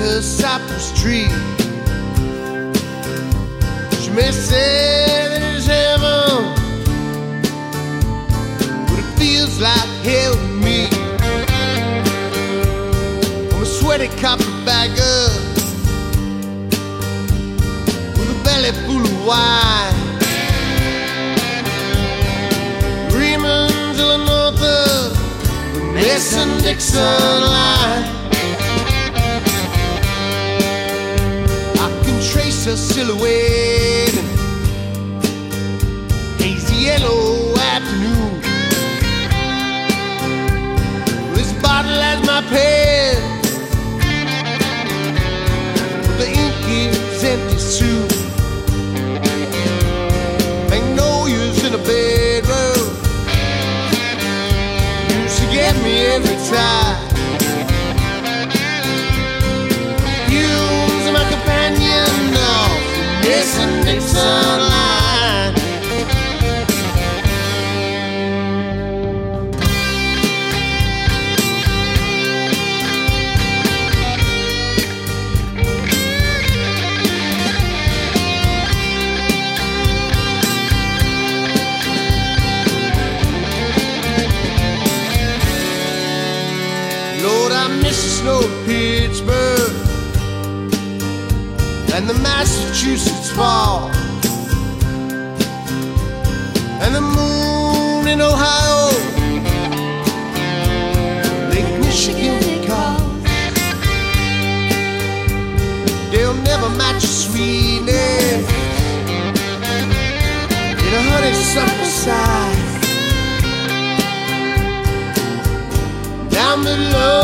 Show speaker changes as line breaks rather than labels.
a cypress tree. She may say that it's heaven, but it feels like hell to me. I'm a sweaty carpetbagger with a belly full of wine. Dreaming till the north of the Mason Dixon line. Silhouette hazy yellow afternoon. This bottle has my pen, but the ink is empty soon. Magnolias in a bedroom used to get me every time. I miss the snow of Pittsburgh and the Massachusetts fall and the moon in Ohio, Lake Michigan calls. They'll never match your sweetness in a honeysuckle side. down below